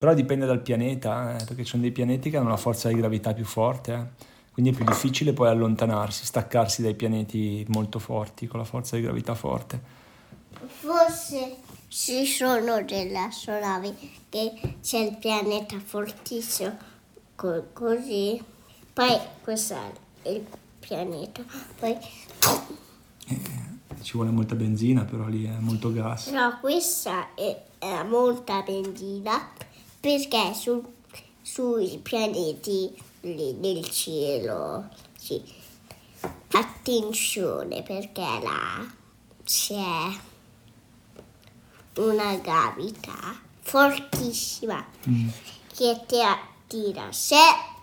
Però dipende dal pianeta, eh, perché ci sono dei pianeti che hanno una forza di gravità più forte, eh. quindi è più difficile poi allontanarsi, staccarsi dai pianeti molto forti, con la forza di gravità forte. Forse ci sono delle astronavi che c'è il pianeta fortissimo, co- così. Poi questo è il pianeta, poi Ci vuole molta benzina, però lì è molto gas. No, questa è, è molta benzina perché su- sui pianeti lì del cielo, sì. Attenzione perché là c'è una gravità fortissima che ti attira. Se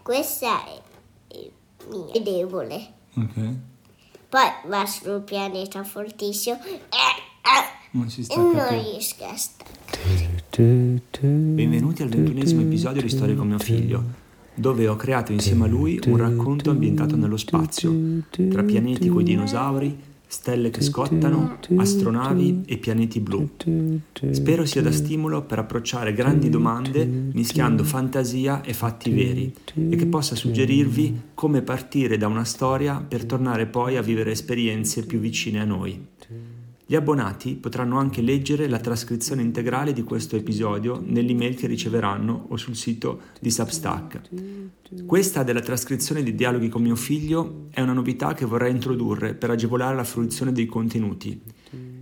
questa è, è debole, Ok. poi va sul pianeta fortissimo e, e- Non si e stacca non più. riesco a stare. Benvenuti al ventunesimo episodio di Storie con mio figlio, dove ho creato insieme a lui un racconto ambientato nello spazio, tra pianeti coi dinosauri, stelle che scottano, astronavi e pianeti blu. Spero sia da stimolo per approcciare grandi domande mischiando fantasia e fatti veri e che possa suggerirvi come partire da una storia per tornare poi a vivere esperienze più vicine a noi. Gli abbonati potranno anche leggere la trascrizione integrale di questo episodio nell'email che riceveranno o sul sito di Substack. Questa della trascrizione di dialoghi con mio figlio è una novità che vorrei introdurre per agevolare la fruizione dei contenuti.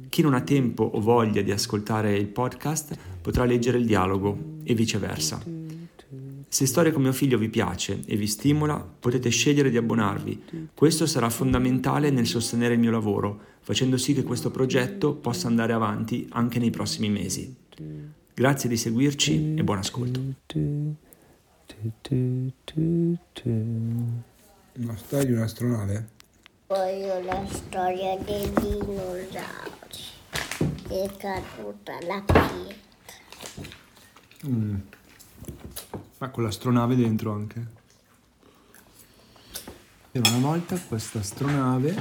Chi non ha tempo o voglia di ascoltare il podcast potrà leggere il dialogo e viceversa. Se Storia con mio figlio vi piace e vi stimola, potete scegliere di abbonarvi. Questo sarà fondamentale nel sostenere il mio lavoro, facendo sì che questo progetto possa andare avanti anche nei prossimi mesi. Grazie di seguirci e buon ascolto. Una storia di un'astronave? Voglio la storia dei dinosauri. È caduta la pietra. Ma con l'astronave dentro anche. C'era una volta questa astronave,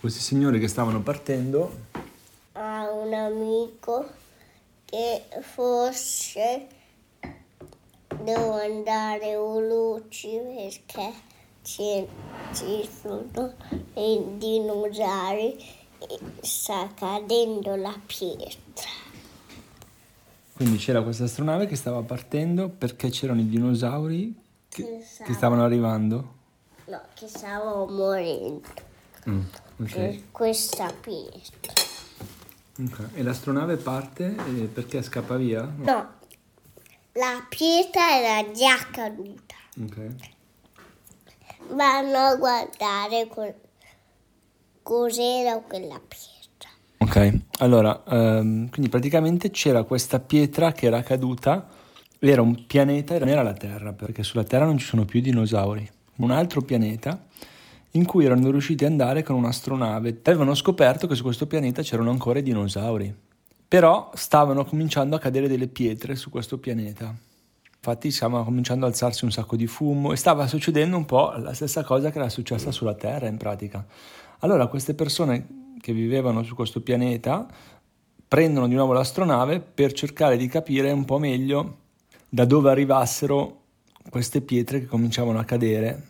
questi signori che stavano partendo Ha un amico che forse devo andare veloci perché ci, ci sono i dinosauri e sta cadendo la pietra. Quindi c'era questa astronave che stava partendo perché c'erano i dinosauri che, Che che stava- stavano arrivando. No, che stavo morendo ok. per questa pietra. Ok. E l'astronave parte perché scappa via? No, la pietra era già caduta. Ok. Vanno a guardare co- cos'era quella pietra. Ok, allora, ehm, quindi praticamente c'era questa pietra che era caduta, era un pianeta, non era la Terra, perché sulla Terra non ci sono più dinosauri, un altro pianeta in cui erano riusciti ad andare con un'astronave. Avevano scoperto che su questo pianeta c'erano ancora i dinosauri, però stavano cominciando a cadere delle pietre su questo pianeta. Infatti stava cominciando ad alzarsi un sacco di fumo e stava succedendo un po' la stessa cosa che era successa sulla Terra in pratica. Allora queste persone che vivevano su questo pianeta prendono di nuovo l'astronave per cercare di capire un po' meglio da dove arrivassero queste pietre che cominciavano a cadere,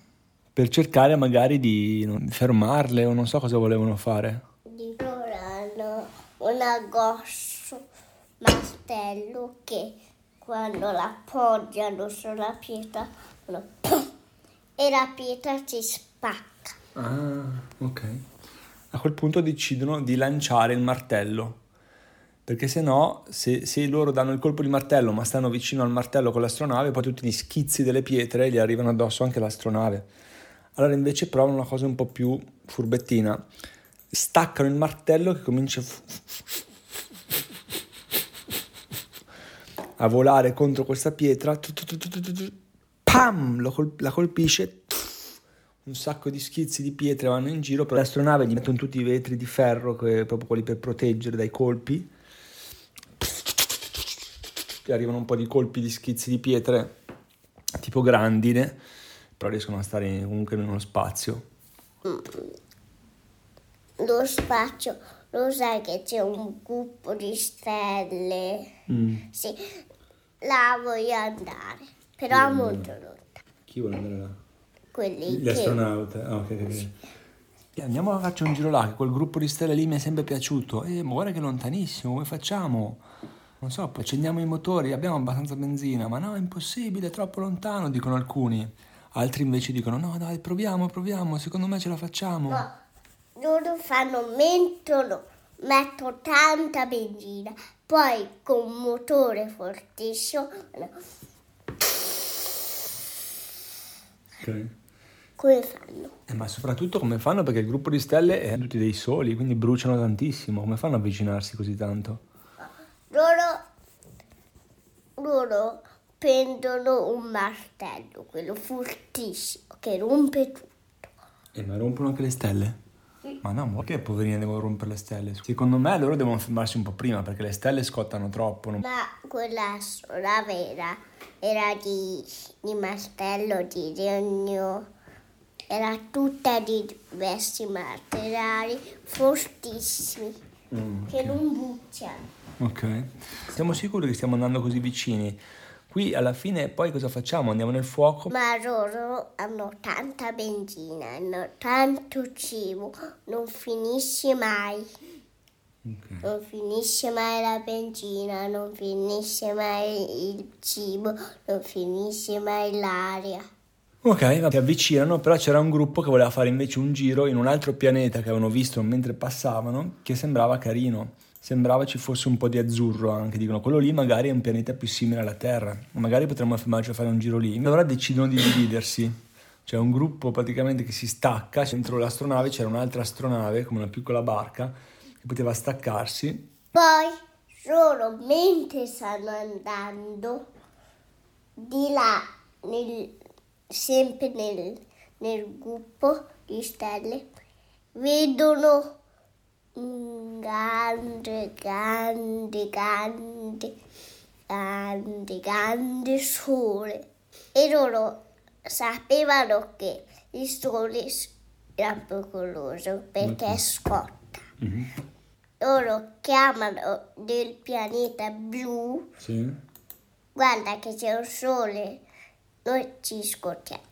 per cercare magari di fermarle o non so cosa volevano fare. Di loro hanno un grosso martello che quando l'appoggiano sulla pietra e la pietra si spacca. Ah, ok. A quel punto decidono di lanciare il martello. Perché se no, se, se loro danno il colpo di martello ma stanno vicino al martello con l'astronave, poi tutti gli schizzi delle pietre gli arrivano addosso anche all'astronave. Allora invece provano una cosa un po' più furbettina. Staccano il martello che comincia a volare contro questa pietra. Pam! La colpisce. Un sacco di schizzi di pietre vanno in giro. Per l'astronave gli mettono tutti i vetri di ferro, che- proprio quelli per proteggere dai colpi. Arrivano un po' di colpi di schizzi di pietre, tipo grandine, però riescono a stare comunque nello spazio. Lo spazio, lo sai che c'è un gruppo di stelle. Sì, là voglio andare, però Mm. molto lontano. Chi vuole andare là? Quelli Gli che... astronauti. Ah, ok, ok, ok. E andiamo a farci un giro là, che quel gruppo di stelle lì mi è sempre piaciuto. Eh, ma guarda che lontanissimo, come facciamo? Non so, poi accendiamo i motori, abbiamo abbastanza benzina, ma no, è impossibile, è troppo lontano, dicono alcuni. Altri invece dicono, no, dai, proviamo, proviamo, secondo me ce la facciamo. No, loro fanno, mettono, mettono tanta benzina, poi con un motore fortissimo, no, Ok. Come fanno? Eh, ma soprattutto come fanno? Perché il gruppo di stelle è tutti dei soli, quindi bruciano tantissimo. Come fanno ad avvicinarsi così tanto? Loro, loro prendono un martello, quello fortissimo, che rompe tutto. E ma rompono anche le stelle? Ma no, ma perché poverine devono rompere le stelle? Secondo me loro devono fermarsi un po' prima perché le stelle scottano troppo. non- Ma quella sola vera era di, di martello, di legno, era tutta di diversi materiali fortissimi che non bruciano. Ok. Siamo sicuri che stiamo andando così vicini? Qui alla fine poi cosa facciamo? Andiamo nel fuoco? Ma loro hanno tanta benzina, hanno tanto cibo, non finisce mai. Ok. Non finisce mai la benzina, non finisce mai il cibo, non finisce mai l'aria. Ok, si avvicinano, però c'era un gruppo che voleva fare invece un giro in un altro pianeta che avevano visto mentre passavano, che sembrava carino. Sembrava ci fosse un po' di azzurro anche, dicono quello lì magari è un pianeta più simile alla Terra, magari potremmo fermarci a fare un giro lì. Allora decidono di dividersi, c'è un gruppo praticamente che si stacca, dentro l'astronave c'era un'altra astronave come una piccola barca che poteva staccarsi Poi loro mentre stanno andando di là, nel- sempre nel, nel gruppo di stelle, vedono un grande, grande, grande, grande, grande sole. E loro sapevano che il sole era pericoloso perché scotta. Loro chiamano del pianeta blu, Sì? guarda che c'è un sole, noi ci scottiamo.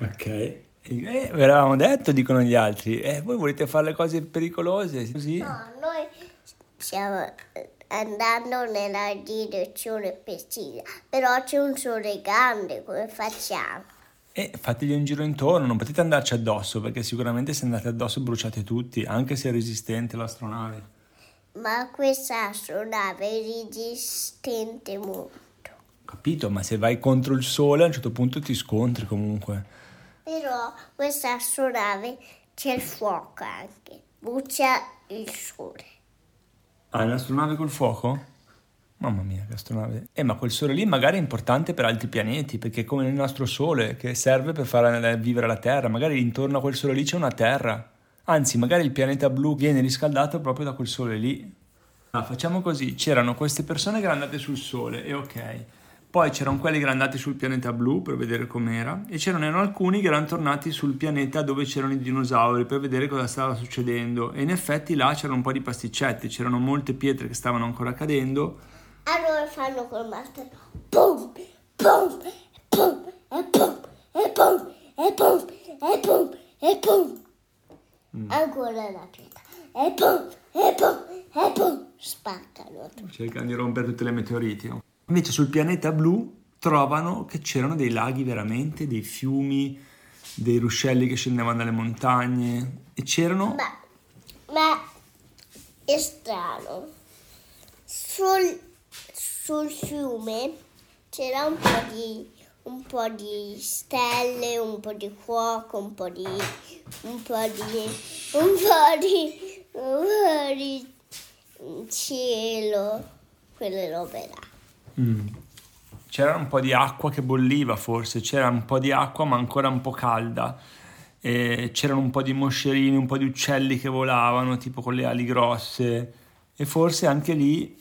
Ok. Eh, ve l'avevamo detto, dicono gli altri. Eh, voi volete fare le cose pericolose, così? No, noi stiamo eh, andando nella direzione precisa, però c'è un sole grande, come facciamo? E fategli un giro intorno, non potete andarci addosso, perché sicuramente se andate addosso bruciate tutti, anche se è resistente l'astronave. Ma questa astronave è resistente molto. Capito? Ma se vai contro il sole a un certo punto ti scontri comunque. Però questa astronave c'è il fuoco anche, brucia il sole. Ah, un'astronave col fuoco? Mamma mia, che astronave. Eh, ma quel sole lì magari è importante per altri pianeti, perché è come il nostro sole, che serve per far vivere la Terra. Magari intorno a quel sole lì c'è una Terra. Anzi, magari il pianeta blu viene riscaldato proprio da quel sole lì. Ah, facciamo così, c'erano queste persone che erano andate sul sole, e ok. Poi c'erano quelli che erano andati sul pianeta blu per vedere com'era, e c'erano alcuni che erano tornati sul pianeta dove c'erano i dinosauri per vedere cosa stava succedendo. E in effetti là c'erano un po' di pasticcetti, c'erano molte pietre che stavano ancora cadendo. Allora fanno col martello, pum, pum, pum, e pum, e pum, e pum, e pum, e pum. Ancora la pietra, e pum, e pum, e pum, spaccano cercano di rompere tutte le meteoriti. no? Invece sul pianeta blu trovano che c'erano dei laghi veramente, dei fiumi, dei ruscelli che scendevano dalle montagne e c'erano... Ma, è strano. Sul, sul fiume c'era un po' di un po' di stelle, un po' di fuoco, un po' di un po' di un po' di un po' di cielo, quelle robe là. Mm. C'era un po' di acqua che bolliva forse, c'era un po' di acqua ma ancora un po' calda. E c'erano un po' di moscerini, un po' di uccelli che volavano, tipo con le ali grosse. E forse anche lì,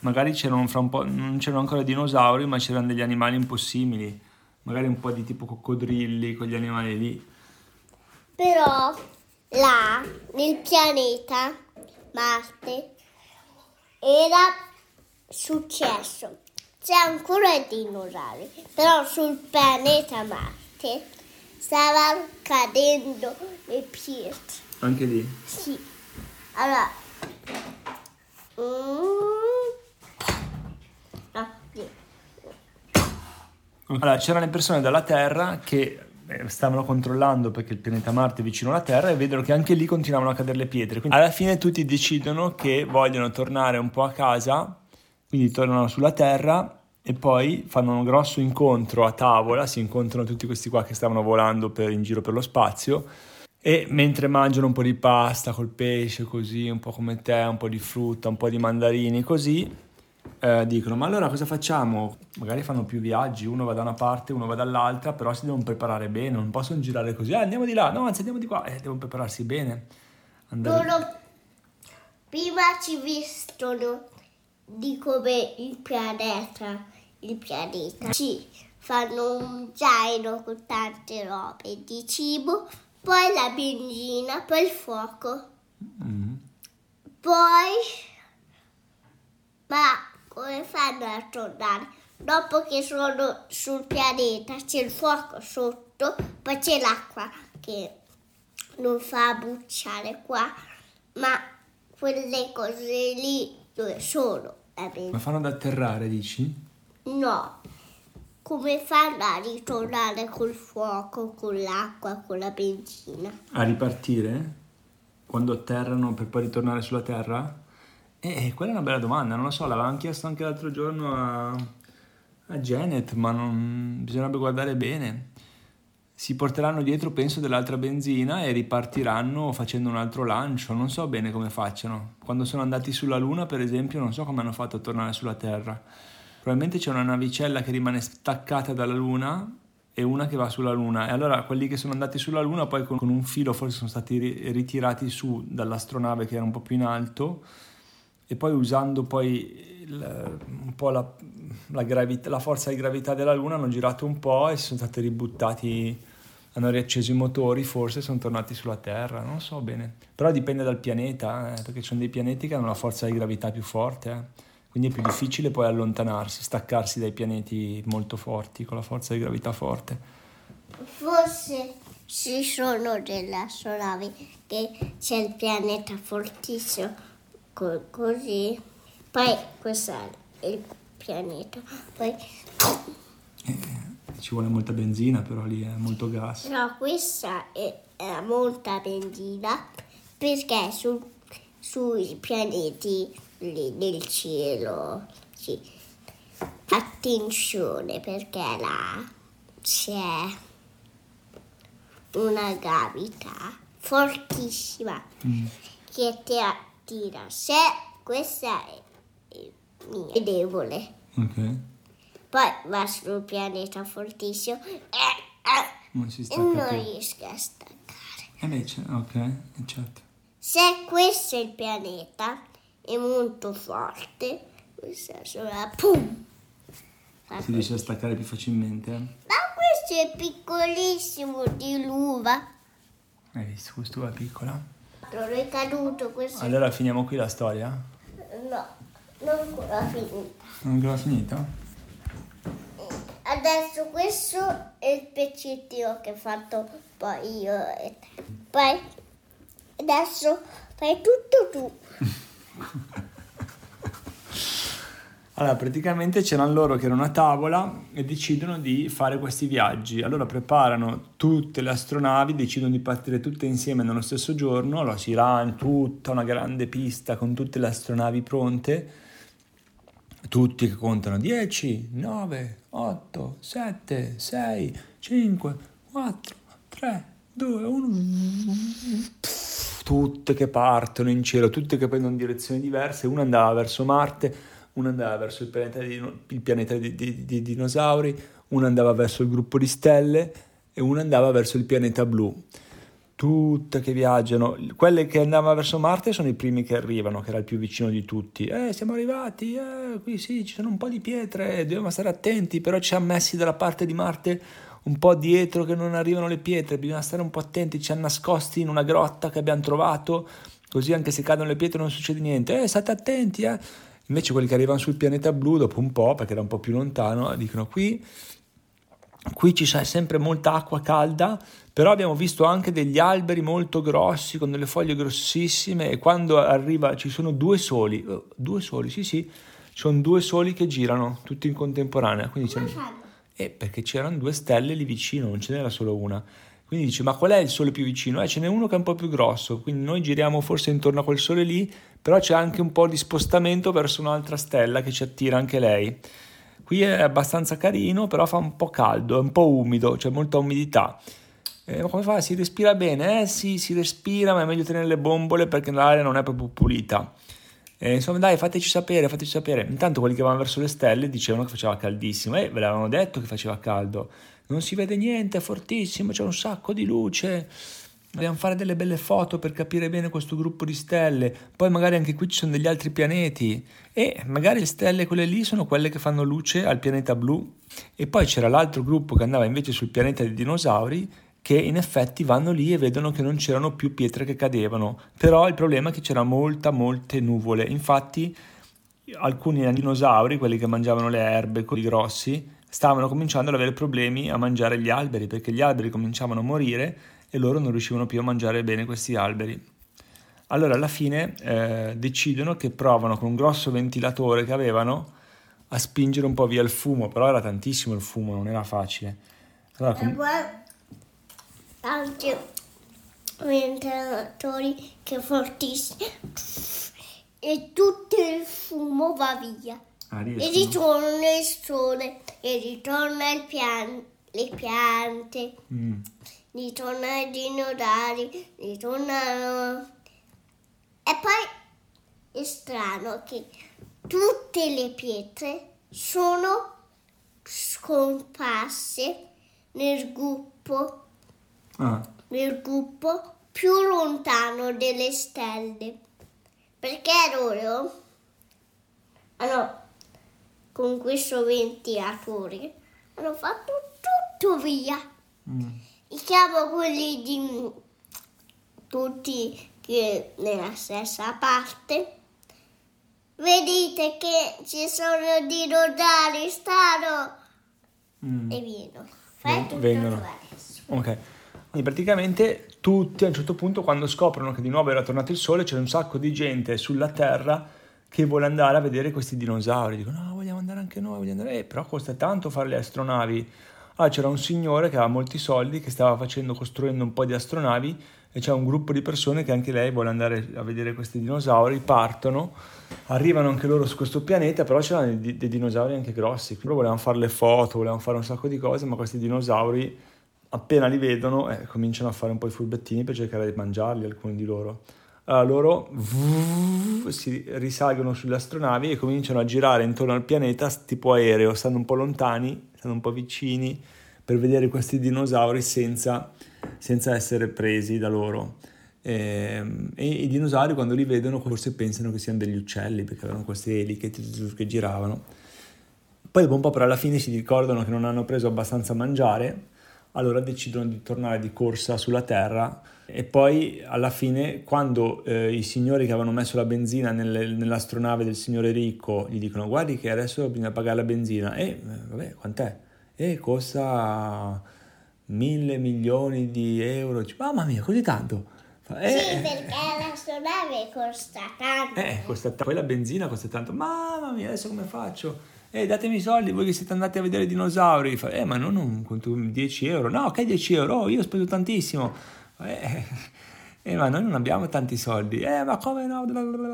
magari c'erano fra un po', non c'erano ancora dinosauri, ma c'erano degli animali un po' simili. Magari un po' di tipo coccodrilli, quegli animali lì. Però là nel pianeta Marte era successo c'è ancora i dinosauri, però sul pianeta Marte stavano cadendo le pietre. Anche lì. Sì. Allora. Mm. Sì. Allora, c'erano le persone dalla Terra che eh, stavano controllando perché il pianeta Marte è vicino alla Terra e vedono che anche lì continuavano a cadere le pietre. Quindi alla fine tutti decidono che vogliono tornare un po' a casa, quindi tornano sulla Terra e poi fanno un grosso incontro a tavola, si incontrano tutti questi qua che stavano volando per- in giro per lo spazio e mentre mangiano un po' di pasta col pesce, così, un po' come te, un po' di frutta, un po' di mandarini, così, eh, dicono, ma allora cosa facciamo? Magari fanno più viaggi, uno va da una parte, uno va dall'altra, però si devono preparare bene, non possono girare così, ah, andiamo di là, no, anzi andiamo di qua, eh, devono prepararsi bene. Andare... Loro prima ci vestono di come il pianeta, il pianeta. Ci fanno un zaino con tante robe di cibo, poi la benzina, poi il fuoco, Mm. poi... Ma come fanno a tornare? Dopo che sono sul pianeta c'è il fuoco sotto, poi c'è l'acqua che non fa bruciare qua, ma quelle cose lì dove sono? La Ma fanno ad atterrare, dici? No. Come fanno a ritornare col fuoco, con l'acqua, con la benzina? A ripartire? Quando atterrano per poi ritornare sulla Terra? Eh, quella è una bella domanda, non lo so, l'avevamo chiesto anche l'altro giorno a, a Janet, ma non, bisognerebbe guardare bene. Si porteranno dietro, penso, dell'altra benzina e ripartiranno facendo un altro lancio. Non so bene come facciano. Quando sono andati sulla Luna, per esempio, non so come hanno fatto a tornare sulla Terra. Probabilmente c'è una navicella che rimane staccata dalla Luna e una che va sulla Luna. E allora quelli che sono andati sulla Luna poi con, un filo forse sono stati ri- ritirati su dall'astronave che era un po' più in alto e poi usando poi il- un po' la, la gravità- la forza di gravità della Luna hanno girato un po' e sono stati ributtati, hanno riacceso i motori forse sono tornati sulla Terra, non so bene. Però dipende dal pianeta, eh, perché ci sono dei pianeti che hanno una forza di gravità più forte, eh. quindi è più difficile poi allontanarsi, staccarsi dai pianeti molto forti, con la forza di gravità forte. Forse ci sono delle astronavi che c'è il pianeta fortissimo co- così. Poi questo è il pianeta. Poi Ci vuole molta benzina, però lì è molto gas. no, questa è, è molta benzina perché su- sui pianeti lì nel cielo sì. Attenzione perché là c'è una gravità fortissima che ti attira. Se questa è, è è debole, Ok. poi va sul pianeta fortissimo e, e Non si stacca non più. riesce a staccare. Eh beh, c'è- ok, eh, certo. Se questo è il pianeta, è molto forte, questa sola pum! Fa Si riesce a staccare più facilmente. eh. Ma questo è piccolissimo di l'uva. Hai visto, quest'uva è piccola. Non è caduto questo. Allora finiamo qui la storia? No, non ancora finito. Non ancora finita? Adesso questo è il pezzettino che ho fatto poi io e te. Poi adesso fai tutto tu. Allora, praticamente c'erano loro che erano a tavola e decidono di fare questi viaggi. Allora preparano tutte le astronavi, decidono di partire tutte insieme nello stesso giorno. Allora si lancia tutta una grande pista con tutte le astronavi pronte. Tutti che contano 10, 9, 8, 7, 6, 5, 4, 3, 2, 1. Tutte che partono in cielo, tutte che prendono direzioni diverse. Una andava verso Marte, una andava verso il pianeta di, il pianeta di, di- di dinosauri, una andava verso il gruppo di stelle e una andava verso il pianeta blu. Tutte che viaggiano. Quelle che andavano verso Marte sono i primi che arrivano, che era il più vicino di tutti. Eh, siamo arrivati, eh, qui sì, ci sono un po' di pietre, dobbiamo stare attenti, però ci hanno messi dalla parte di Marte un po' dietro che non arrivano le pietre, bisogna stare un po' attenti, ci hanno nascosti in una grotta che abbiamo trovato, così anche se cadono le pietre non succede niente. Eh, state attenti, eh. Invece quelli che arrivano sul pianeta blu dopo un po', perché era un po' più lontano, dicono qui, qui ci c'è sempre molta acqua calda, però abbiamo visto anche degli alberi molto grossi con delle foglie grossissime e quando arriva ci sono due soli, oh, due soli, sì sì, ci sono due soli che girano tutti in contemporanea, quindi c'è... Eh, perché c'erano due stelle lì vicino, non ce n'era solo una. Quindi dice, ma qual è il sole più vicino? Eh, ce n'è uno che è un po' più grosso, quindi noi giriamo forse intorno a quel sole lì, però c'è anche un po' di spostamento verso un'altra stella che ci attira anche lei. Qui è abbastanza carino, però fa un po' caldo, è un po' umido, c'è molta umidità. Eh, come fa? Si respira bene? Eh sì, si respira, ma è meglio tenere le bombole perché l'aria non è proprio pulita. Eh, insomma, dai, fateci sapere, fateci sapere. Intanto quelli che vanno verso le stelle dicevano che faceva caldissimo. E eh, ve l'avevano detto che faceva caldo non si vede niente, è fortissimo, c'è un sacco di luce. Dobbiamo fare delle belle foto per capire bene questo gruppo di stelle. Poi magari anche qui ci sono degli altri pianeti. E magari le stelle, quelle lì, sono quelle che fanno luce al pianeta blu. E poi c'era l'altro gruppo che andava invece sul pianeta dei dinosauri, che in effetti vanno lì e vedono che non c'erano più pietre che cadevano. Però il problema è che c'era molta, molte nuvole. Infatti alcuni dinosauri, quelli che mangiavano le erbe, quelli grossi, stavano cominciando ad avere problemi a mangiare gli alberi perché gli alberi cominciavano a morire e loro non riuscivano più a mangiare bene questi alberi. Allora alla fine eh, decidono che provano con un grosso ventilatore che avevano a spingere un po' via il fumo, però era tantissimo il fumo, non era facile. Allora, com- anche ventilatori che fortissimi e tutto il fumo va via. Ah, e ritorna il sole, e ritorna il pian- le piante, mm. ritorna i dinosauri, ritornano... E poi è strano che tutte le pietre sono scomparse nel gruppo, ah. nel gruppo più lontano delle stelle. Perché loro hanno con questo ventilatore hanno fatto tutto via. Mm. Chiamo quelli di tutti che nella stessa parte. Vedete che ci sono dinosauri, stanno mm. e. Fai tutto vengono. Ok. Quindi praticamente tutti a un certo punto quando scoprono che di nuovo era tornato il sole c'è un sacco di gente sulla Terra che vuole andare a vedere questi dinosauri. Dicono, no, vogliamo andare anche noi, vogliamo andare... Eh, però costa tanto fare le astronavi. Ah, c'era un signore che aveva molti soldi, che stava facendo, costruendo un po' di astronavi e c'è un gruppo di persone che anche lei vuole andare a vedere questi dinosauri, partono, arrivano anche loro su questo pianeta, però c'erano dei, dei dinosauri anche grossi, quindi volevano fare le foto, volevano fare un sacco di cose, ma questi dinosauri appena li vedono eh, cominciano a fare un po' i furbettini per cercare di mangiarli, alcuni di loro allora loro si risalgono sulle astronavi e cominciano a girare intorno al pianeta tipo aereo, stanno un po' lontani, stanno un po' vicini per vedere questi dinosauri senza, senza essere presi da loro. E, ehm, e, i dinosauri quando li vedono forse pensano che siano degli uccelli perché avevano queste eli che, giravano. Poi dopo un po' però alla fine si ricordano che non hanno preso abbastanza mangiare, allora decidono di tornare di corsa sulla Terra e poi alla fine quando eh, i signori che avevano messo la benzina nelle, nell'astronave del signore ricco gli dicono guardi che adesso bisogna pagare la benzina. E eh, vabbè quant'è? E costa mille milioni di euro. Mamma mia così tanto? Eh, sì perché l'astronave costa tanto. Eh costa tanto poi la benzina costa tanto. Mamma mia adesso come faccio? Eh, datemi i soldi voi che siete andati a vedere i dinosauri fa, eh ma non un 10 euro no che 10 euro oh, io ho speso tantissimo eh, eh, ma noi non abbiamo tanti soldi. Eh, ma come no?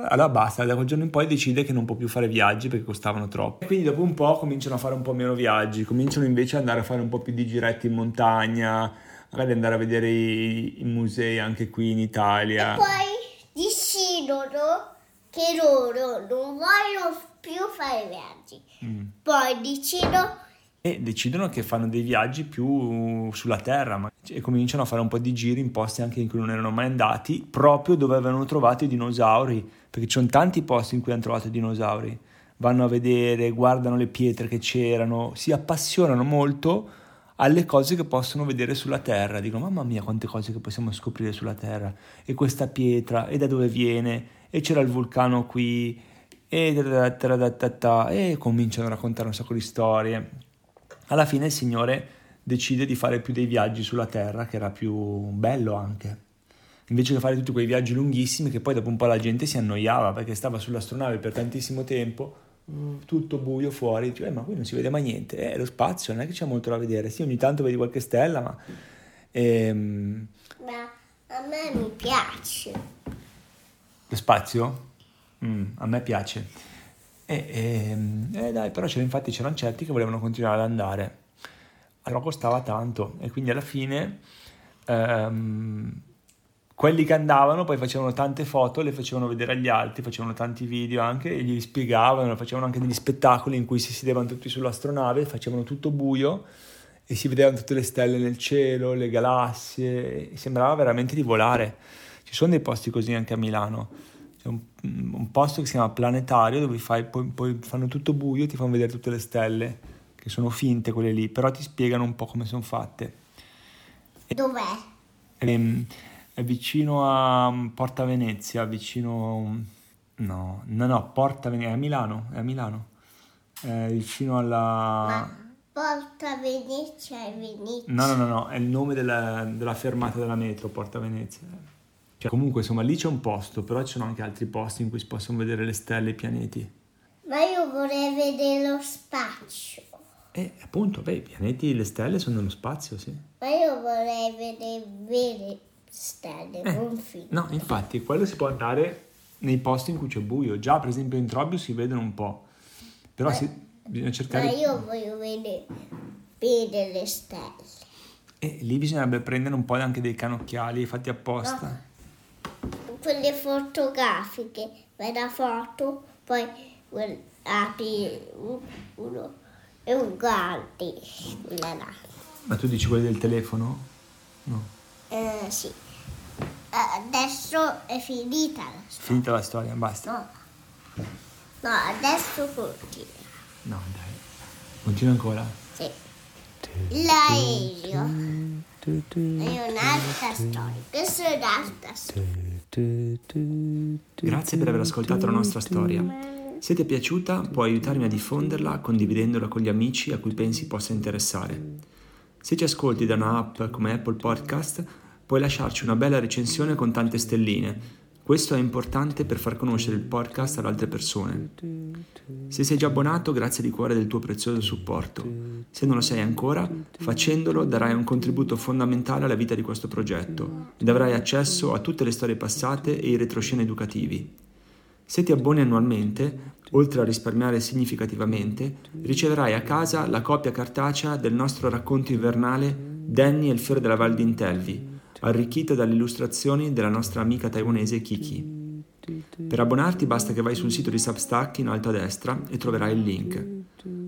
Allora basta, da quel giorno in poi decide che non può più fare viaggi perché costavano troppo. Quindi dopo un po' cominciano a fare un po' meno viaggi, cominciano invece ad andare a fare un po' più di giretti in montagna, magari andare a vedere i, i musei anche qui in Italia. E poi decidono che loro non vogliono più fare viaggi. Mm. Poi decidono e decidono che fanno dei viaggi più sulla terra e cominciano a fare un po' di giri in posti anche in cui non erano mai andati, proprio dove avevano trovato i dinosauri, perché ci sono tanti posti in cui hanno trovato i dinosauri. Vanno a vedere, guardano le pietre che c'erano, si appassionano molto alle cose che possono vedere sulla Terra. Dicono, mamma mia, quante cose che possiamo scoprire sulla Terra. E questa pietra, e da dove viene, e c'era il vulcano qui, e, tradadadada, e cominciano a raccontare un sacco di storie. Alla fine il Signore decide di fare più dei viaggi sulla Terra, che era più bello anche. Invece che fare tutti quei viaggi lunghissimi che poi dopo un po' la gente si annoiava perché stava sull'astronave per tantissimo tempo, mm, tutto buio fuori, dice, eh, ma qui non si vede mai niente, eh, lo spazio, non è che c'è molto da vedere, sì ogni tanto vedi qualche stella, ma... Ehm... Ma a me mi piace. Spazio? Mm, a me piace. E, e, e dai, però c'era, infatti c'erano certi che volevano continuare ad andare. Allora costava tanto e quindi alla fine ehm, quelli che andavano poi facevano tante foto, le facevano vedere agli altri, facevano tanti video anche e gli spiegavano, facevano anche degli spettacoli in cui si sedevano tutti sull'astronave, facevano tutto buio e si vedevano tutte le stelle nel cielo, le galassie, sembrava veramente di volare. Ci sono dei posti così anche a Milano c'è un, un, posto che si chiama Planetario dove fai, poi, poi, fanno tutto buio e ti fanno vedere tutte le stelle, che sono finte quelle lì, però ti spiegano un po' come sono fatte. Dov'è? È, ehm, è vicino a um, Porta Venezia, vicino... No, no, no, Porta Venezia, è a Milano, è a Milano. È vicino alla... Ma Porta Venezia è Venezia? No, no, no, no, è il nome della, della fermata della metro, Porta Venezia. Cioè, comunque, insomma, lì c'è un posto, però ci sono anche altri posti in cui si possono vedere le stelle e i pianeti. Ma io vorrei vedere lo spazio. E appunto, beh, i pianeti e le stelle sono nello spazio, sì. Ma io vorrei vedere vere stelle, eh, non film. No, infatti, quello si può andare nei posti in cui c'è buio. Già, per esempio, in Trobbio si vedono un po'. Però ma, si, bisogna cercare... Ma io voglio vedere, vedere le stelle. E lì bisognerebbe prendere un po' anche dei canocchiali fatti apposta. No quelle fotografiche, fai la foto, poi apri uno e un guardi quella là. Ma tu dici quelli del telefono? No. Eh, sì. Adesso è finita la storia. Finita la storia, basta. No. No, adesso continua. No, dai. Continua ancora? Sì. L'aereo. È un'altra storia. Questa è un'altra storia. Grazie per aver ascoltato la nostra storia. Se ti è piaciuta, puoi aiutarmi a diffonderla condividendola con gli amici a cui pensi possa interessare. Se ci ascolti da un'app come Apple Podcast, puoi lasciarci una bella recensione con tante stelline questo è importante per far conoscere il podcast ad altre persone. Se sei già abbonato, grazie di cuore del tuo prezioso supporto. Se non lo sei ancora, facendolo darai un contributo fondamentale alla vita di questo progetto ed avrai accesso a tutte le storie passate e i retroscene educativi. Se ti abboni annualmente, oltre a risparmiare significativamente, riceverai a casa la copia cartacea del nostro racconto invernale Danny e il fiore della Val d'Intelvi arricchita dalle illustrazioni della nostra amica taiwanese Kiki. Per abbonarti basta che vai sul sito di Substack in alto a destra e troverai il link.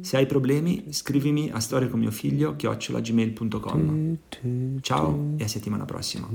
Se hai problemi, scrivimi a storiacomiofiglio chiocciolagmail.com. Ciao e a settimana prossima.